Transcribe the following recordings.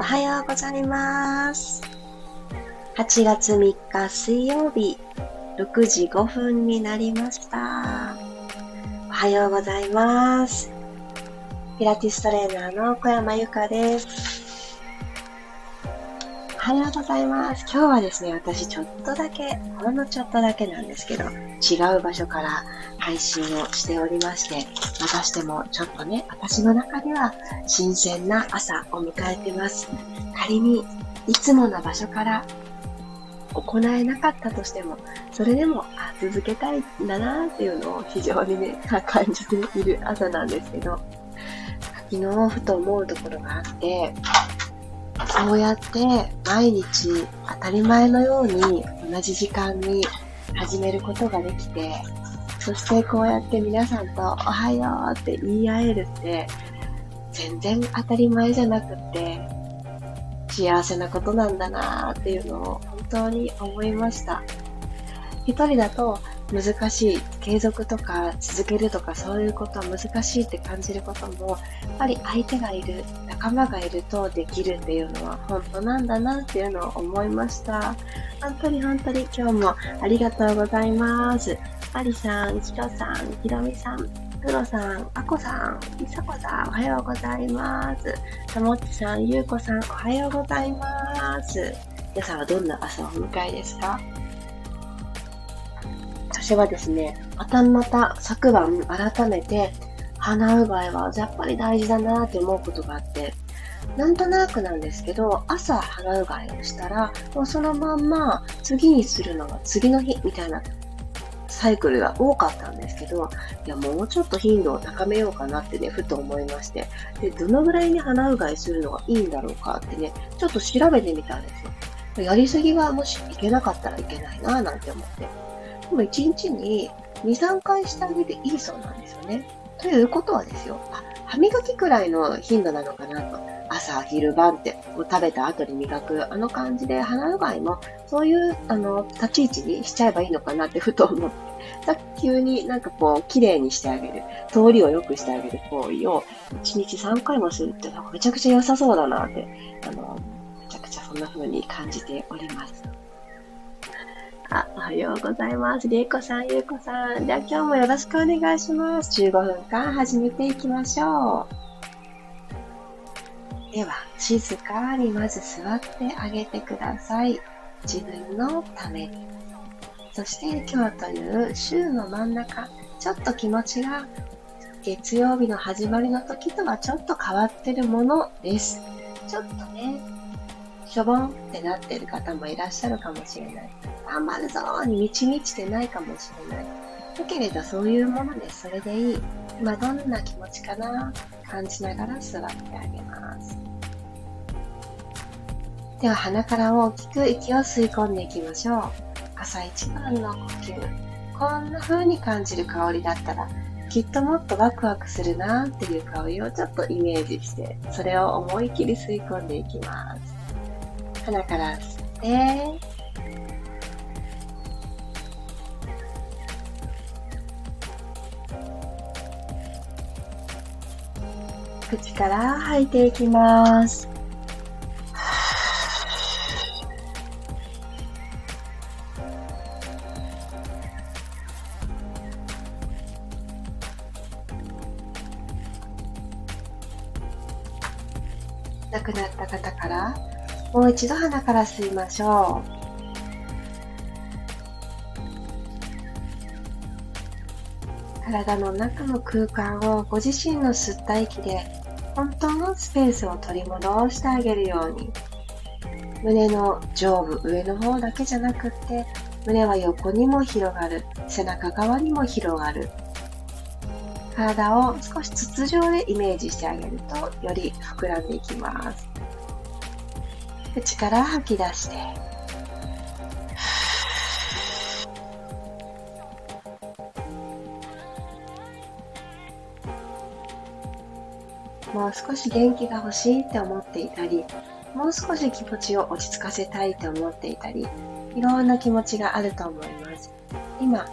おはようございます。8月3日水曜日、6時5分になりました。おはようございます。ピラティストレーナーの小山由かです。はようございます。今日はですね、私ちょっとだけ、ほんのちょっとだけなんですけど、違う場所から配信をしておりまして、またしてもちょっとね、私の中では新鮮な朝を迎えてます。仮にいつもの場所から行えなかったとしても、それでも、あ、続けたいんだなっていうのを非常にね、感じている朝なんですけど、昨日ふと思うところがあって、そうやって毎日当たり前のように同じ時間に始めることができて、そしてこうやって皆さんとおはようって言い合えるって、全然当たり前じゃなくって、幸せなことなんだなーっていうのを本当に思いました。一人だと難しい、継続とか続けるとかそういうことは難しいって感じることも、やっぱり相手がいる、仲間がいるとできるっていうのは本当なんだなっていうのを思いました。本当に本当に今日もありがとうございます。ありさん、ひろさん、ひろみさん、プロさん、あこさん、みさこさん、おはようございます。たもっちさん、ゆうこさん、おはようございます。皆さんはどんな朝をお迎えですか？私はですね、またまた昨晩改めて、鼻うがいはやっぱり大事だなって思うことがあって、なんとなくなんですけど、朝鼻うがいをしたら、もうそのまんま次にするのが次の日みたいなサイクルが多かったんですけど、いや、もうちょっと頻度を高めようかなってね、ふと思いまして。で、どのぐらいに鼻うがいするのがいいんだろうかってね、ちょっと調べてみたんですよ。やりすぎはもしいけなかったらいけないなぁなんて思って。でも1日に2、3回してあげていいそうなんですよね。ということはですよ、歯磨きくらいの頻度なのかなと。朝、昼、晩って、こう食べた後に磨く、あの感じで、鼻うがいも、そういう、あの、立ち位置にしちゃえばいいのかなってふと思って、さっき急になんかこう、綺麗にしてあげる、通りを良くしてあげる行為を、1日3回もするって、なんかめちゃくちゃ良さそうだなって、あの、めちゃくちゃそんな風に感じております。あ、おはようございます。りえこさん、ゆうこさん。じゃあ今日もよろしくお願いします。15分間始めていきましょう。では、静かにまず座ってあげてください。自分のために。そして今日という週の真ん中、ちょっと気持ちが月曜日の始まりの時とはちょっと変わってるものです。ちょっとね、しょぼんってなってる方もいらっしゃるかもしれない。頑張るぞーに満ち満ちてないかもしれない。だけれどそういうもので。それでいい。今どんな気持ちかな感じながら座ってあげます。では鼻から大きく息を吸い込んでいきましょう。朝一番の呼吸。こんな風に感じる香りだったら、きっともっとワクワクするなっていう香りをちょっとイメージして、それを思い切り吸い込んでいきます。鼻から吸って、口から吐いていきます。一度鼻から吸いましょう。体の中の空間をご自身の吸った息で本当のスペースを取り戻してあげるように。胸の上部上の方だけじゃなくって胸は横にも広がる。背中側にも広がる。体を少し筒状でイメージしてあげるとより膨らんでいきます。口から吐き出してもう少し元気が欲しいって思っていたりもう少し気持ちを落ち着かせたいと思っていたりいろんな気持ちがあると思います今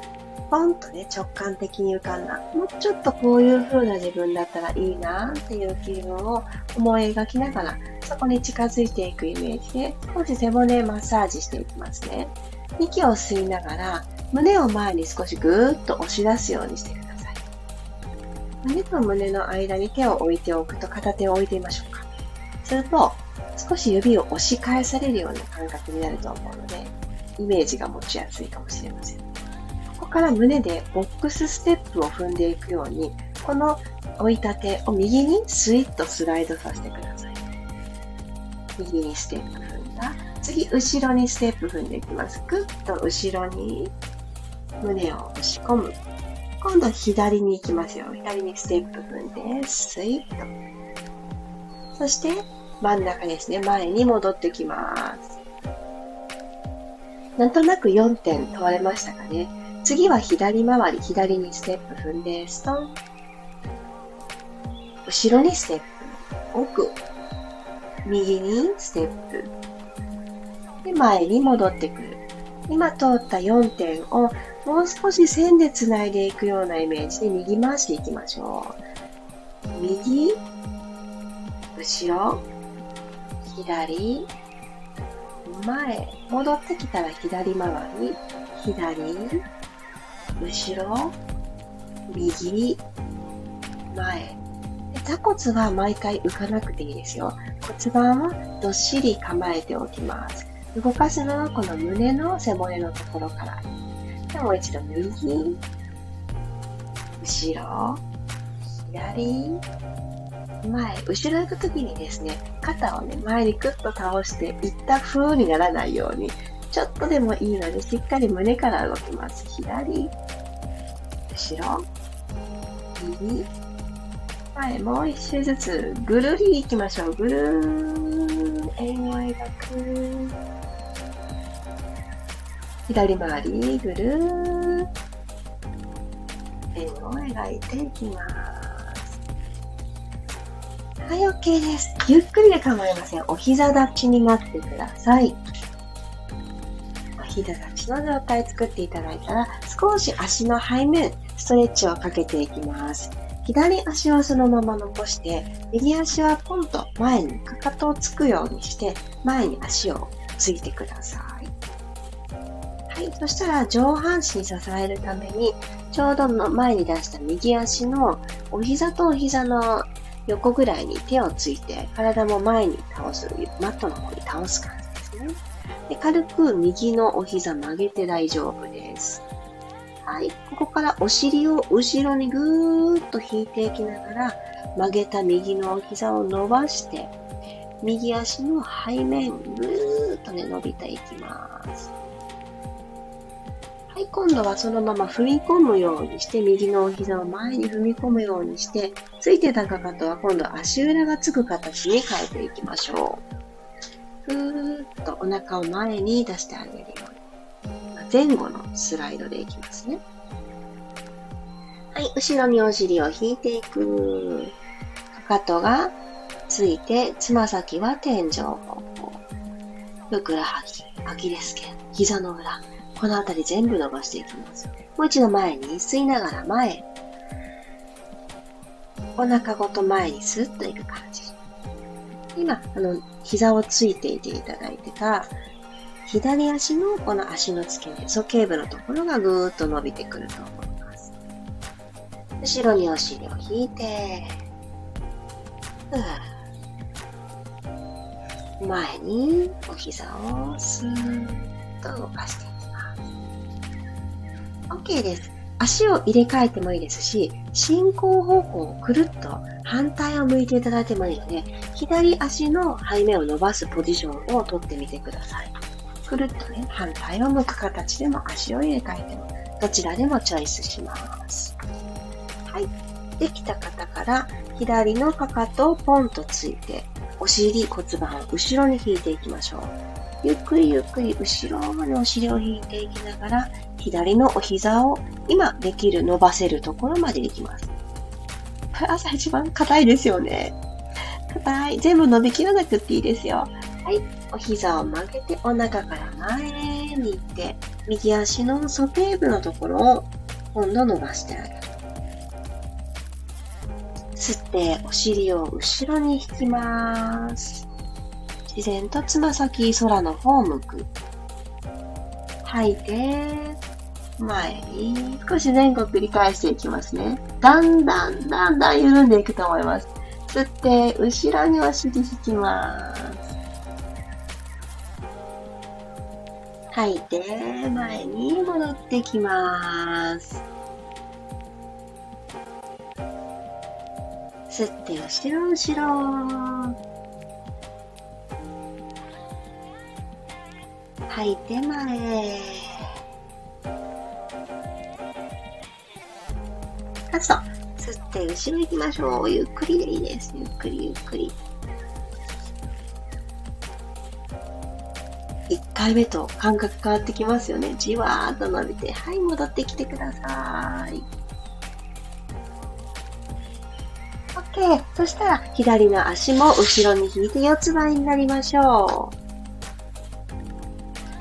ポンとね、直感的に浮かんだ。もうちょっとこういう風な自分だったらいいなっていう気分を思い描きながら、そこに近づいていくイメージで、少し背骨マッサージしていきますね。息を吸いながら、胸を前に少しぐーっと押し出すようにしてください。胸と胸の間に手を置いておくと片手を置いてみましょうか。すると、少し指を押し返されるような感覚になると思うので、イメージが持ちやすいかもしれません。ここから胸でボックスステップを踏んでいくように、この置いた手を右にスイッとスライドさせてください。右にステップ踏んだ。次、後ろにステップ踏んでいきます。ぐっと後ろに胸を押し込む。今度左に行きますよ。左にステップ踏んで、スイッと。そして、真ん中ですね。前に戻ってきます。なんとなく4点問われましたかね。次は左回り、左にステップ踏んで、ストン。後ろにステップ。奥。右にステップ。で、前に戻ってくる。今通った4点をもう少し線で繋いでいくようなイメージで右回していきましょう。右、後ろ、左、前、戻ってきたら左回り、左、後ろ、右、前。座骨は毎回浮かなくていいですよ。骨盤はどっしり構えておきます。動かすのはこの胸の背骨のところから。でもう一度右、後ろ、左、前、後ろ行くときにですね、肩をね、前にクッと倒していった風にならないように、ちょっとでもいいので、しっかり胸から動きます。左、後ろ、右、前、もう一周ずつ、ぐるり行きましょう。ぐるー、円を描く。左回り、ぐるー、円を描いていきます。はい、OK です。ゆっくりで構いません。お膝立ちになってください。お膝立ちの状態作っていただいたら、少し足の背面、ストレッチをかけていきます。左足はそのまま残して、右足はポンと前にかかとをつくようにして、前に足をついてください。はい。そしたら上半身支えるために、ちょうどの前に出した右足のお膝とお膝の横ぐらいに手をついて、体も前に倒す、マットの方に倒す感じですね。で軽く右のお膝曲げて大丈夫です。はい。ここからお尻を後ろにぐーっと引いていきながら、曲げた右のお膝を伸ばして、右足の背面、ぐーっとね、伸びていきます。はい、今度はそのまま踏み込むようにして、右のお膝を前に踏み込むようにして、ついてたかかとは今度足裏がつく形に変えていきましょう。ふーっとお腹を前に出してあげるように。前後のスライドでいきますね。はい、後ろにお尻を引いていく。かかとがついて、つま先は天井方向。ふくらはぎ、アキレス腱、膝の裏。このあたり全部伸ばしていきます。もう一度前に吸いながら前。お腹ごと前にスッといく感じ。今、あの、膝をついていていただいてた、左足のこの足の付け根、鼠径部のところがぐーっと伸びてくると思います。後ろにお尻を引いて、前にお膝をスーッと動かしていきます OK です。足を入れ替えてもいいですし、進行方向をくるっと反対を向いていただいてもいいので、左足の背面を伸ばすポジションをとってみてください。くるっとね、反対を向く形でも足を入れ替えても、どちらでもチョイスします。はい。できた方から左のかかとをポンとついて、お尻、骨盤を後ろに引いていきましょう。ゆっくりゆっくり後ろまでお尻を引いていきながら、左のお膝を今できる伸ばせるところまでいきます。朝一番硬いですよね。硬い。全部伸びきらなくっていいですよ。はい。お膝を曲げてお腹から前に行って、右足の鼠径部のところを今度伸ばしてあげる。吸ってお尻を後ろに引きます。自然とつま先空の方を向く。吐いて、前に少し前後繰り返していきますね。だんだんだんだん緩んでいくと思います。吸って、後ろにお尻引きます。吐いて、前に戻ってきます。吸って、後ろ後ろ。吐いて、前。ラスト。吸って、後ろ行きましょう。ゆっくりでいいです。ゆっくりゆっくり。回目と感覚変わってきますよね。じわーっと伸びて、はい、戻ってきてください。OK。そしたら、左の足も後ろに引いて四つ倍になりましょう。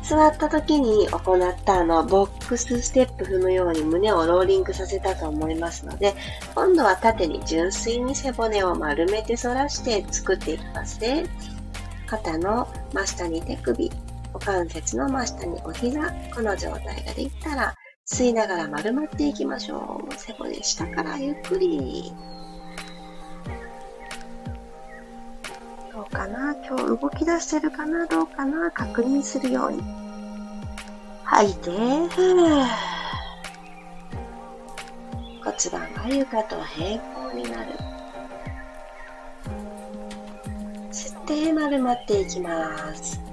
座った時に行ったあの、ボックスステップ踏むように胸をローリングさせたと思いますので、今度は縦に純粋に背骨を丸めて反らして作っていきますね。肩の真下に手首、股関節の真下にお膝、この状態ができたら、吸いながら丸まっていきましょう。背骨下からゆっくり。どうかな？今日動き出してるかな？どうかな？確認するように。吐いて、骨盤が床と平行になる。吸って丸まっていきます。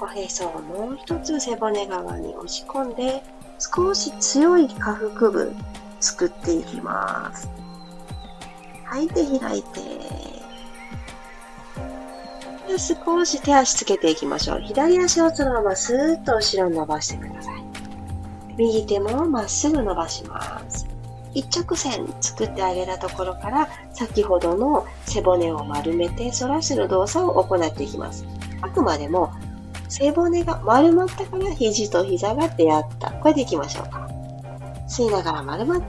おへそをもう一つ背骨側に押し込んで、少し強い下腹部作っていきます。吐いて開いて。で少し手足つけていきましょう。左足をそのままスーッと後ろに伸ばしてください。右手もまっすぐ伸ばします。一直線作ってあげたところから先ほどの背骨を丸めて反らせる動作を行っていきます。あくまでも背骨が丸まったから肘と膝が出会った。これでいきましょうか。吸いながら丸まって、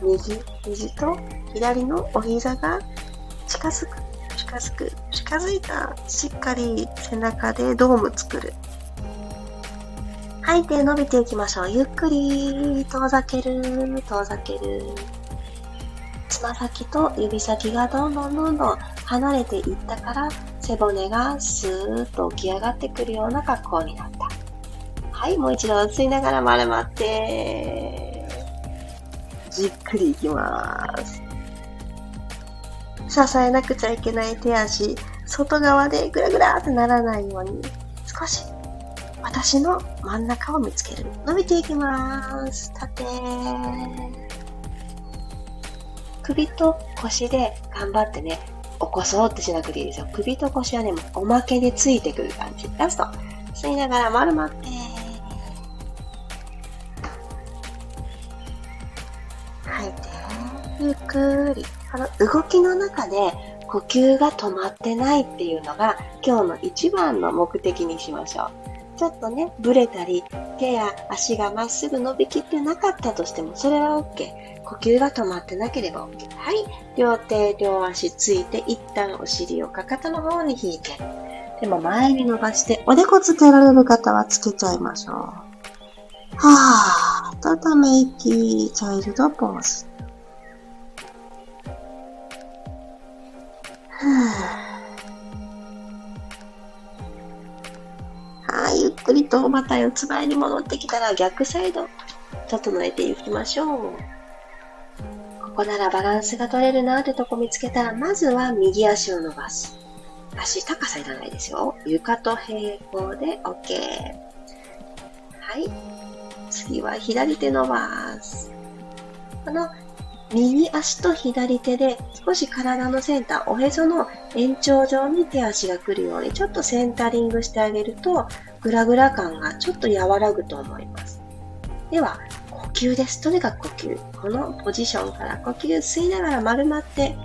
右肘と左のお膝が近づく、近づく、近づいた。しっかり背中でドーム作る。吐いて伸びていきましょう。ゆっくり遠ざける、遠ざける。つま先と指先がどんどんどんどん離れていったから背骨がスーッと起き上がってくるような格好になった。はい、もう一度吸いながら丸まって、じっくりいきます。支えなくちゃいけない手足、外側でぐらぐらってならないように、少し私の真ん中を見つける。伸びていきます。縦。首と腰で頑張ってね、起こそうってしなくていいですよ。首と腰はね、おまけでついてくる感じ。ラスト。吸いながら丸まって。吐いて。ゆっくり。あの、動きの中で呼吸が止まってないっていうのが今日の一番の目的にしましょう。ちょっとね、ブレたり、手や足がまっすぐ伸びきってなかったとしても、それは OK。呼吸が止まってなければ OK。はい。両手、両足ついて、一旦お尻をかかとの方に引いて、でも前に伸ばして、おでこつけられる方はつけちゃいましょう。はぁ、とため息、チャイルドポーズ。はい、ゆっくりとまた四つ前に戻ってきたら逆サイド整えていきましょう。ここならバランスが取れるなってとこ見つけたら、まずは右足を伸ばす。足高さいらないですよ。床と平行で OK。はい。次は左手伸ばす。この右足と左手で少し体のセンター、おへその延長上に手足が来るようにちょっとセンタリングしてあげるとグラグラ感がちょっと和らぐと思います。では、呼吸です。とにかく呼吸。このポジションから呼吸吸いながら丸まって、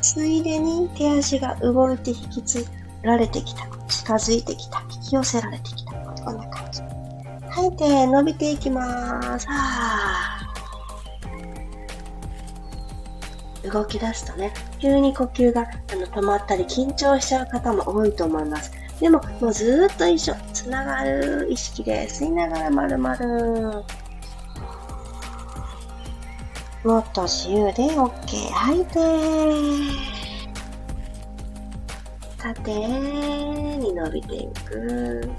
ついでに手足が動いて引きつられてきた。近づいてきた。引き寄せられてきた。この吐いて伸びていきます。は動き出すとね、急に呼吸があの止まったり緊張しちゃう方も多いと思います。でも、もうずっと一緒。つながる意識で吸いながら丸々。もっと自由で OK。吐いて縦に伸びていく。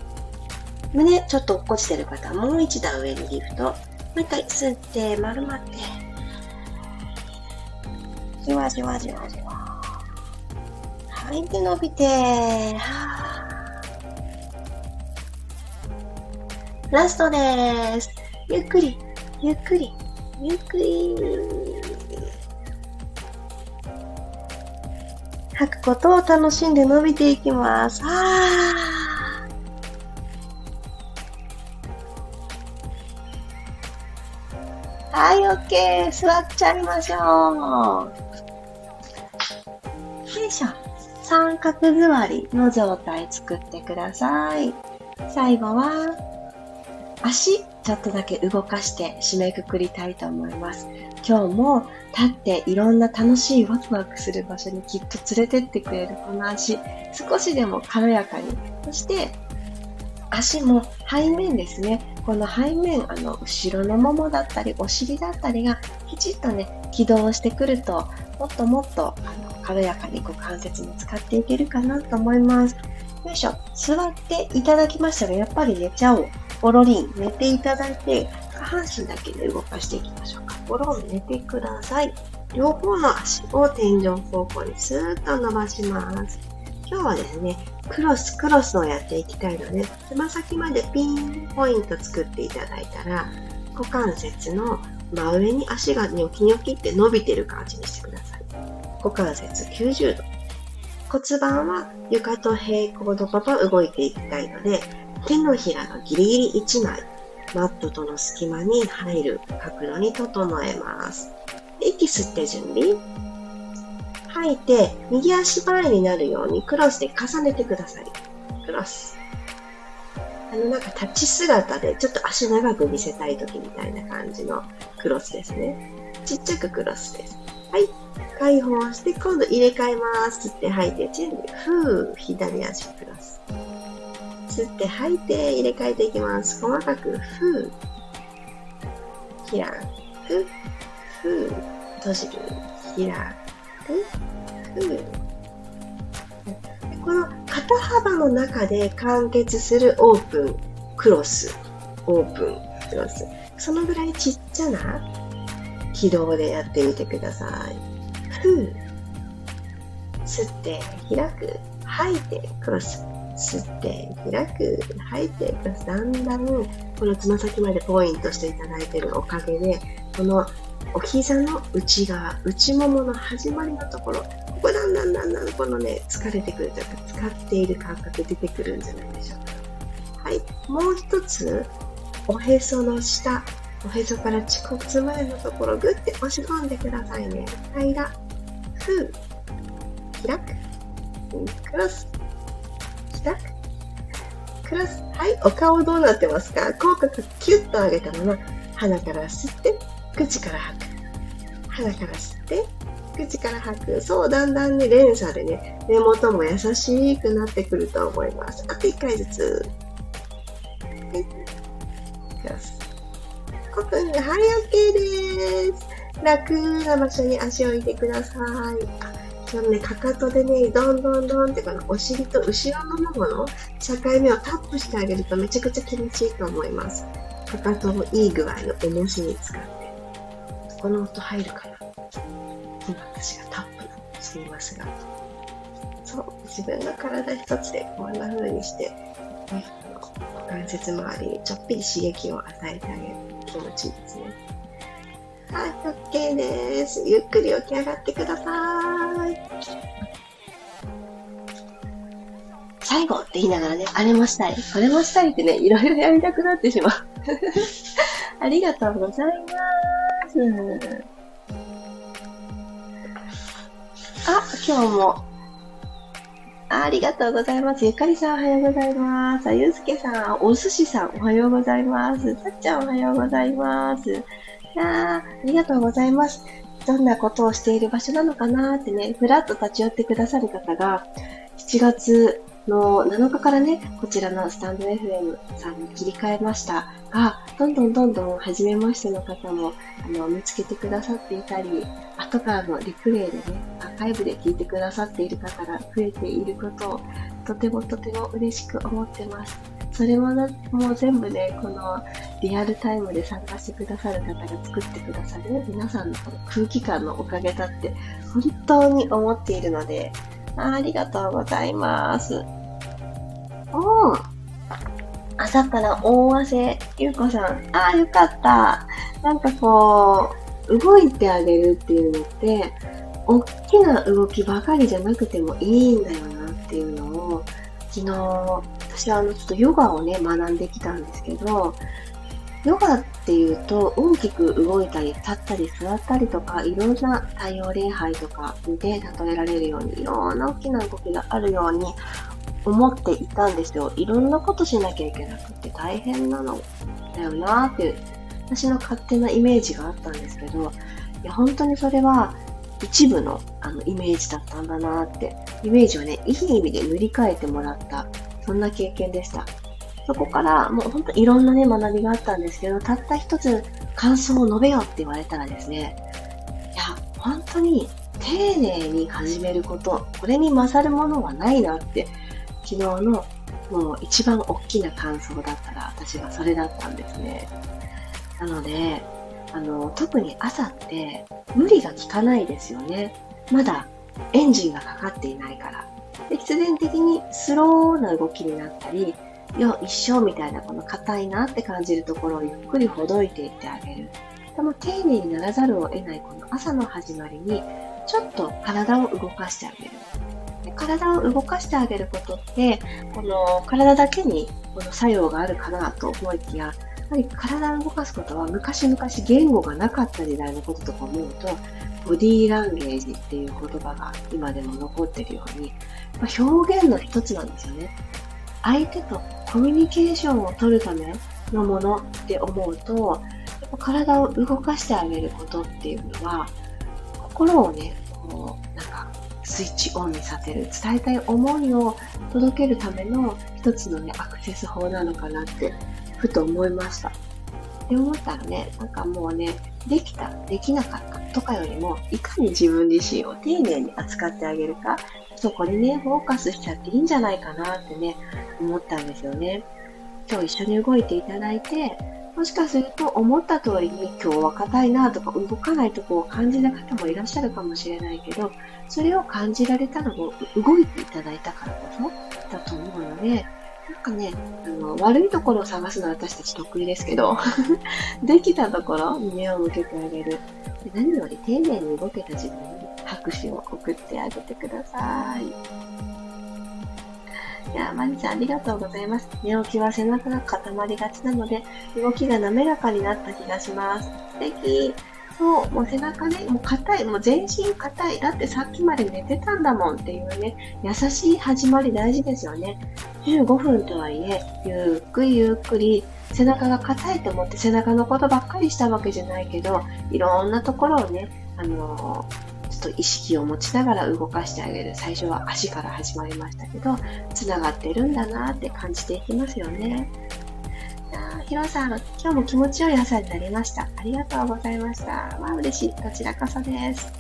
胸ちょっと落っこちてる方、もう一段上にリフト。もう一回吸って丸まって。じわじわじわじわ。吐いて伸びて。はラストです。ゆっくり、ゆっくり、ゆっくり。吐くことを楽しんで伸びていきます。ははい、オッケー。座っちゃいましょう。よいしょ。三角座りの状態作ってください。最後は、足、ちょっとだけ動かして締めくくりたいと思います。今日も立っていろんな楽しいワクワクする場所にきっと連れてってくれるこの足、少しでも軽やかに。そして、足も背面ですね。この背面、あの、後ろのももだったり、お尻だったりがきちっとね、起動してくると、もっともっと、あの、軽やかに股関節も使っていけるかなと思います。よいしょ。座っていただきましたが、やっぱり寝ちゃおう。ポロリン、寝ていただいて、下半身だけで動かしていきましょうか。ポロン、寝てください。両方の足を天井方向にスーッと伸ばします。今日はですね、クロスクロスをやっていきたいので、つま先までピンポイント作っていただいたら、股関節の真上に足がニョキニョキって伸びてる感じにしてください。股関節90度。骨盤は床と平行のまま動いていきたいので、手のひらがギリギリ1枚、マットとの隙間に入る角度に整えます。息吸って準備。吐いて、右足前になるようにクロスで重ねてください。クロス。あの、なんか立ち姿でちょっと足長く見せたい時みたいな感じのクロスですね。ちっちゃくクロスです。はい。解放して、今度入れ替えます。吸って吐いて、準備。ふー、左足クロス。吸って吐いて入れ替えていきます。細かく、ふー。開く、ふー。閉じる、開く、ふー。この肩幅の中で完結するオープン、クロス、オープン、クロス。そのぐらいちっちゃな軌道でやってみてください。ふー。吸って開く、吐いてクロス。吸って開く吐いてだんだんこのつま先までポイントしていただいているおかげでこのお膝の内側内ももの始まりのところここだんだんだんだんこのね疲れてくるというか使っている感覚出てくるんじゃないでしょうか。はいもう一つおへその下おへそから恥骨前のところぐって押し込んでくださいね。平ら。ふう。開く。クロス。した？クロス。はい。お顔どうなってますか？口角キュッと上げたまま、鼻から吸って、口から吐く。鼻から吸って、口から吐く。そう、だんだんね、連鎖でね、目元も優しくなってくると思います。あと1回ずつ。はい。クロス。5分で、はい、OK です。楽な場所に足を置いてください。そのね、かかとでね、どんどんどんってこのお尻と後ろのももの境目をタップしてあげるとめちゃくちゃ気持ちいいと思います。かかとをいい具合の重しに使って。この音入るかな今私がタップしていますが。そう、自分の体一つでこんな風にして、ね、股関節周りにちょっぴり刺激を与えてあげる気持ちいいですね。はい、OK です。ゆっくり起き上がってください。最後って言いながらね、あれもしたい、これもしたいってね、いろいろやりたくなってしまう。ありがとうございます。あ、今日もありがとうございます。ゆかりさんおはようございます。あゆうすけさん、お寿司さんおはようございます。さっちゃんおはようございます。いやありがとうございます。どんなことをしている場所なのかなってね、ふらっと立ち寄ってくださる方が、7月の7日からね、こちらのスタンド FM さんに切り替えましたが、どんどんどんどん初めましての方もあの見つけてくださっていたり、後からのリプレイでね、アーカイブで聞いてくださっている方が増えていることをとてもとても嬉しく思ってます。それももう全部ね、このリアルタイムで参加してくださる方が作ってくださる皆さんのこの空気感のおかげだって本当に思っているので、ありがとうございます。おー朝から大汗、ゆうこさん。ああ、よかった。なんかこう、動いてあげるっていうのって、大きな動きばかりじゃなくてもいいんだよなっていうのを、昨日、私はあの、ちょっとヨガをね、学んできたんですけど、ヨガっていうと大きく動いたり立ったり座ったりとかいろんな太陽礼拝とかで例えられるようにいろんな大きな動きがあるように思っていたんですよ。いろんなことしなきゃいけなくて大変なのだよなっていう私の勝手なイメージがあったんですけど、いや本当にそれは一部のあのイメージだったんだなって、イメージをね、いい意味で塗り替えてもらった、そんな経験でした。そこからもう本当いろんなね、学びがあったんですけど、たった一つ感想を述べようって言われたらですね、いや、本当に丁寧に始めること、これに勝るものはないなって昨日のもう一番大きな感想だったら私はそれだったんですね。なので、あの、特に朝って無理が効かないですよね。まだエンジンがかかっていないから。で必然的にスローな動きになったり、よ、一生みたいなこの硬いなって感じるところをゆっくりほどいていってあげる。でも丁寧にならざるを得ないこの朝の始まりに、ちょっと体を動かしてあげる。体を動かしてあげることって、この体だけにこの作用があるかなと思いきや、やはり体を動かすことは昔々言語がなかった時代のこととか思うと、ボディーランゲージっていう言葉が今でも残ってるように、ま、表現の一つなんですよね。相手とコミュニケーションを取るためのものって思うと、やっぱ体を動かしてあげることっていうのは、心をね、こう、なんかスイッチオンにさせる、伝えたい思いを届けるための一つのね、アクセス法なのかなって、ふと思いました。って思ったらね、なんかもうね、できた、できなかったとかよりも、いかに自分自身を丁寧に扱ってあげるか、そこにね、フォーカスしちゃっていいんじゃないかなってね、思ったんですよね。今日一緒に動いていただいて、もしかすると思った通りに今日は硬いなとか動かないとこを感じた方もいらっしゃるかもしれないけど、それを感じられたのも動いていただいたからこそだと思うので、なんかね、あの、悪いところを探すのは私たち得意ですけど、できたところに目を向けてあげる。で何より丁寧に動けた自分に拍手を送ってあげてください。いや、まりちゃんありがとうございます。寝起きは背中が固まりがちなので、動きが滑らかになった気がします。素敵。そう、もう背中ね、もう硬い、もう全身硬い。だってさっきまで寝てたんだもんっていうね、優しい始まり大事ですよね。15分とはいえ、ゆっくりゆっくり、背中が硬いと思って背中のことばっかりしたわけじゃないけど、いろんなところをね、あのー、ちょっと意識を持ちながら動かしてあげる。最初は足から始まりましたけど、繋がってるんだなって感じていきますよね。ひろさん、今日も気持ちよい朝になりました。ありがとうございました。わあ、嬉しい。こちらこそです。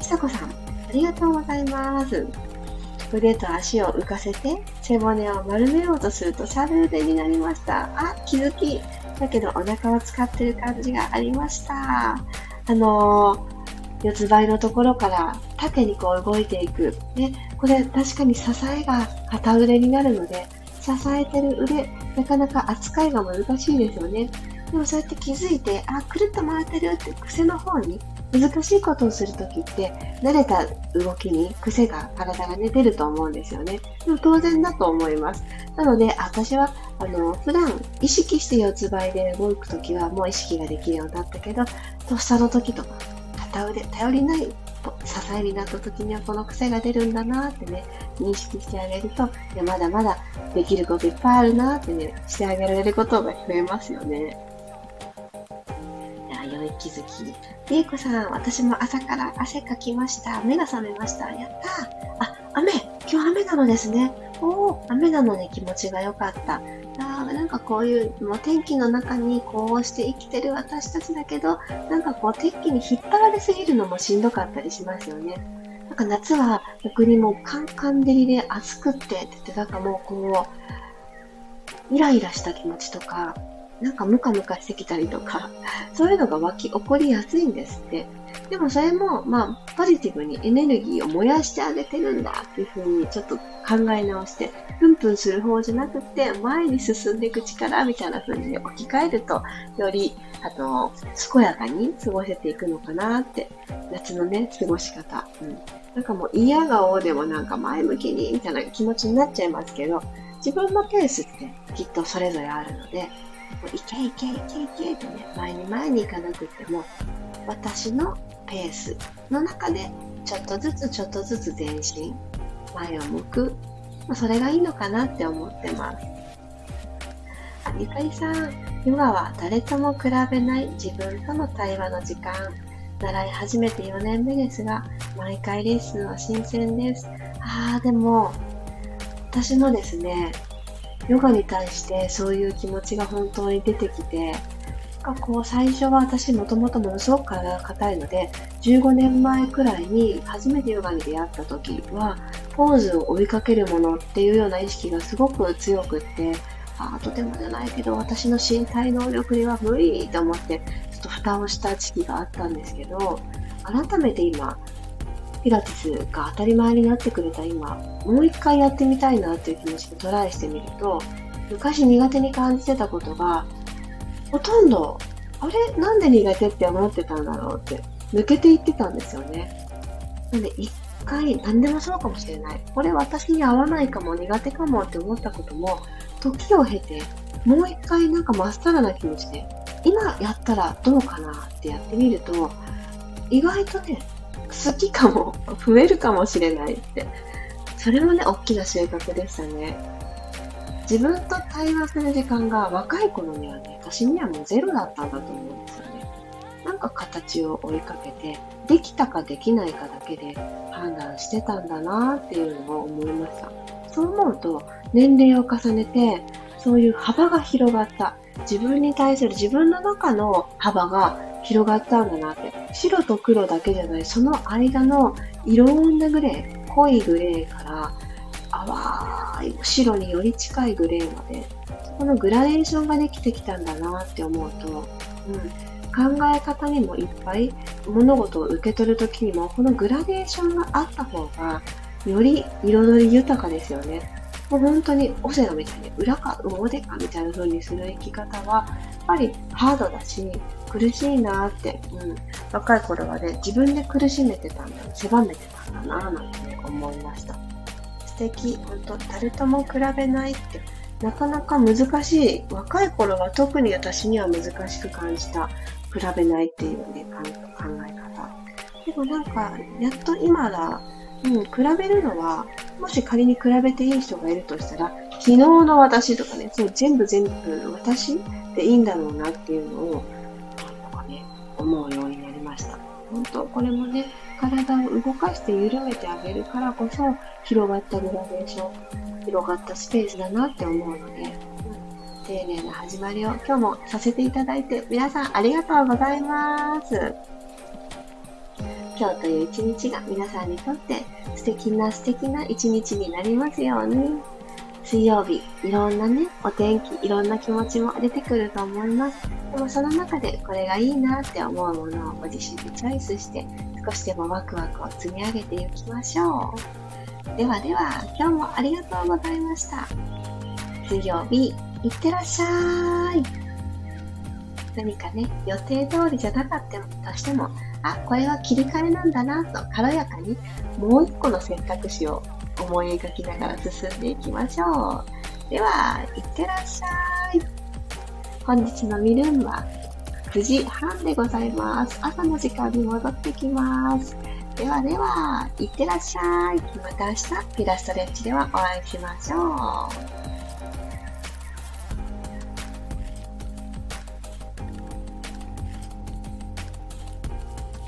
ひさこさん、ありがとうございます。腕と足を浮かせて背骨を丸めようとするとシャル腕になりました。あ、気づき。だけどお腹を使ってる感じがありました。あのー、四つ倍のところから縦にこう動いていく。ね、これ確かに支えが片腕になるので、支えてる腕、なかなか扱いが難しいですよね。でもそうやって気づいて、あ、くるっと回ってるって癖の方に難しいことをするときって、慣れた動きに癖が、体がね、出ると思うんですよね。でも当然だと思います。なので、私は、あの、普段意識して四つ倍で動くときはもう意識ができるようになったけど、とっさの時とか、片腕、頼りない支えになった時にはこの癖が出るんだなってね、認識してあげると、いや、まだまだできることいっぱいあるなってね、してあげられることが増えますよね。いや、良い気づき。りえこさん、私も朝から汗かきました。目が覚めました。やったあ、雨今日雨なのですね。おお、雨なのに気持ちが良かった。あなんかこういう、もう天気の中にこうして生きてる私たちだけど、なんかこう天気に引っ張られすぎるのもしんどかったりしますよね。なんか夏は逆にもうカンカン照りで暑くってって言って、なんかもうこう、イライラした気持ちとか、なんかムカムカしてきたりとか、そういうのが湧き起こりやすいんですって。でもそれも、まあ、ポジティブにエネルギーを燃やしてあげてるんだっていうふうにちょっと考え直して、プンプンする方じゃなくて、前に進んでいく力みたいな風に置き換えると、より、あの、健やかに過ごせていくのかなって、夏のね、過ごし方。うん。なんかもう嫌顔でもなんか前向きにみたいな気持ちになっちゃいますけど、自分のペースってきっとそれぞれあるので、いけいけいけいけってね、前に前に行かなくても、私のペースの中で、ちょっとずつちょっとずつ前進、前を向く、まあ、それがいいのかなって思ってます。あ、ゆかりさん、今は誰とも比べない自分との対話の時間、習い始めて4年目ですが、毎回レッスンは新鮮です。ああ、でも、私もですね、ヨガに対してそういう気持ちが本当に出てきて、なんかこう最初は私もともとものすごく体が硬いので、15年前くらいに初めてヨガに出会った時は、ポーズを追いかけるものっていうような意識がすごく強くって、あとてもじゃないけど私の身体能力には無理と思って、と蓋をした時期があったんですけど、改めて今、ピラティスが当たり前になってくれた今、もう一回やってみたいなっていう気持ちでトライしてみると、昔苦手に感じてたことが、ほとんど、あれ？なんで苦手って思ってたんだろうって、抜けていってたんですよね。なんで、一回、何でもそうかもしれない。これ私に合わないかも、苦手かもって思ったことも、時を経て、もう一回なんかまっさらな気持ちで、今やったらどうかなってやってみると、意外とね、好きかも、増えるかもしれないって。それもね、大きな収穫でしたね。自分と対話する時間が若い頃にはね、私にはもうゼロだったんだと思うんですよね。なんか形を追いかけて、できたかできないかだけで判断してたんだなっていうのを思いました。そう思うと、年齢を重ねて、そういう幅が広がった。自分に対する自分の中の幅が広がったんだなって。白と黒だけじゃない、その間のいろんなグレー、濃いグレーから淡い白により近いグレーまで、このグラデーションができてきたんだなって思うと、うん、考え方にもいっぱい物事を受け取るときにも、このグラデーションがあった方が、より彩り豊かですよね。もう本当にオセロみたいに裏か表かみたいな風にする生き方は、やっぱりハードだし、苦しいなって、うん、若い頃はね、自分で苦しめてたんだ、狭めてたんだななんて、ね、思いました。素敵、本当誰とも比べないって、なかなか難しい。若い頃は特に私には難しく感じた。比べないっていうね、考え方。でもなんか、やっと今だ、うん、比べるのは、もし仮に比べていい人がいるとしたら、昨日の私とかね、そう全部全部私でいいんだろうなっていうのを、なんかね、思うようになりました。本当、これもね、体を動かして緩めてあげるからこそ、広がったグラデーション、広がったスペースだなって思うので、丁寧な始まりを今日もさせていただいて、皆さんありがとうございます。今日という一日が皆さんにとって素敵な素敵な一日になりますように。水曜日、いろんなね、お天気、いろんな気持ちも出てくると思います。でもその中でこれがいいなって思うものをご自身でチョイスして、少しでもワクワクを積み上げていきましょう。ではでは、今日もありがとうございました。水曜日、いってらっしゃい。何かね、予定通りじゃなかったとしても、あ、これは切り替えなんだなと軽やかにもう一個の選択肢を思い描きながら進んでいきましょう。では、いってらっしゃい。本日のミルンは9時半でございます。朝の時間に戻ってきます。ではでは、いってらっしゃい。また明日、ピラストレッチではお会いしましょう。